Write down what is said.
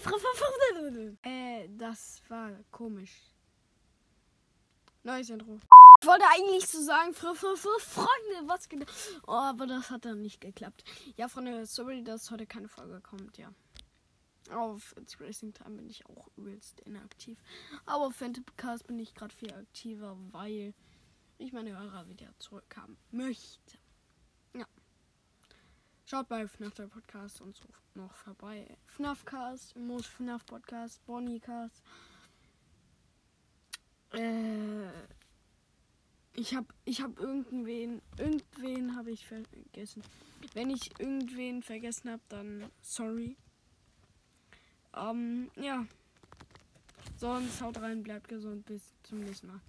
Äh, das war komisch. Neues Intro. Ich wollte eigentlich so sagen, Freunde, was genau. Oh, aber das hat dann nicht geklappt. Ja, Freunde, sorry, dass heute keine Folge kommt, ja. Auf It's Racing Time bin ich auch übelst inaktiv. Aber auf Fantasy bin ich gerade viel aktiver, weil ich meine Hörer wieder zurückhaben möchte. Schaut bei FNAF der Podcast und so noch vorbei. FNAFcast, Most FNAF Podcast, Bonnycast. Äh, ich habe ich hab irgendwen, irgendwen habe ich vergessen. Wenn ich irgendwen vergessen habe, dann sorry. Ähm, ja. Sonst haut rein, bleibt gesund, bis zum nächsten Mal.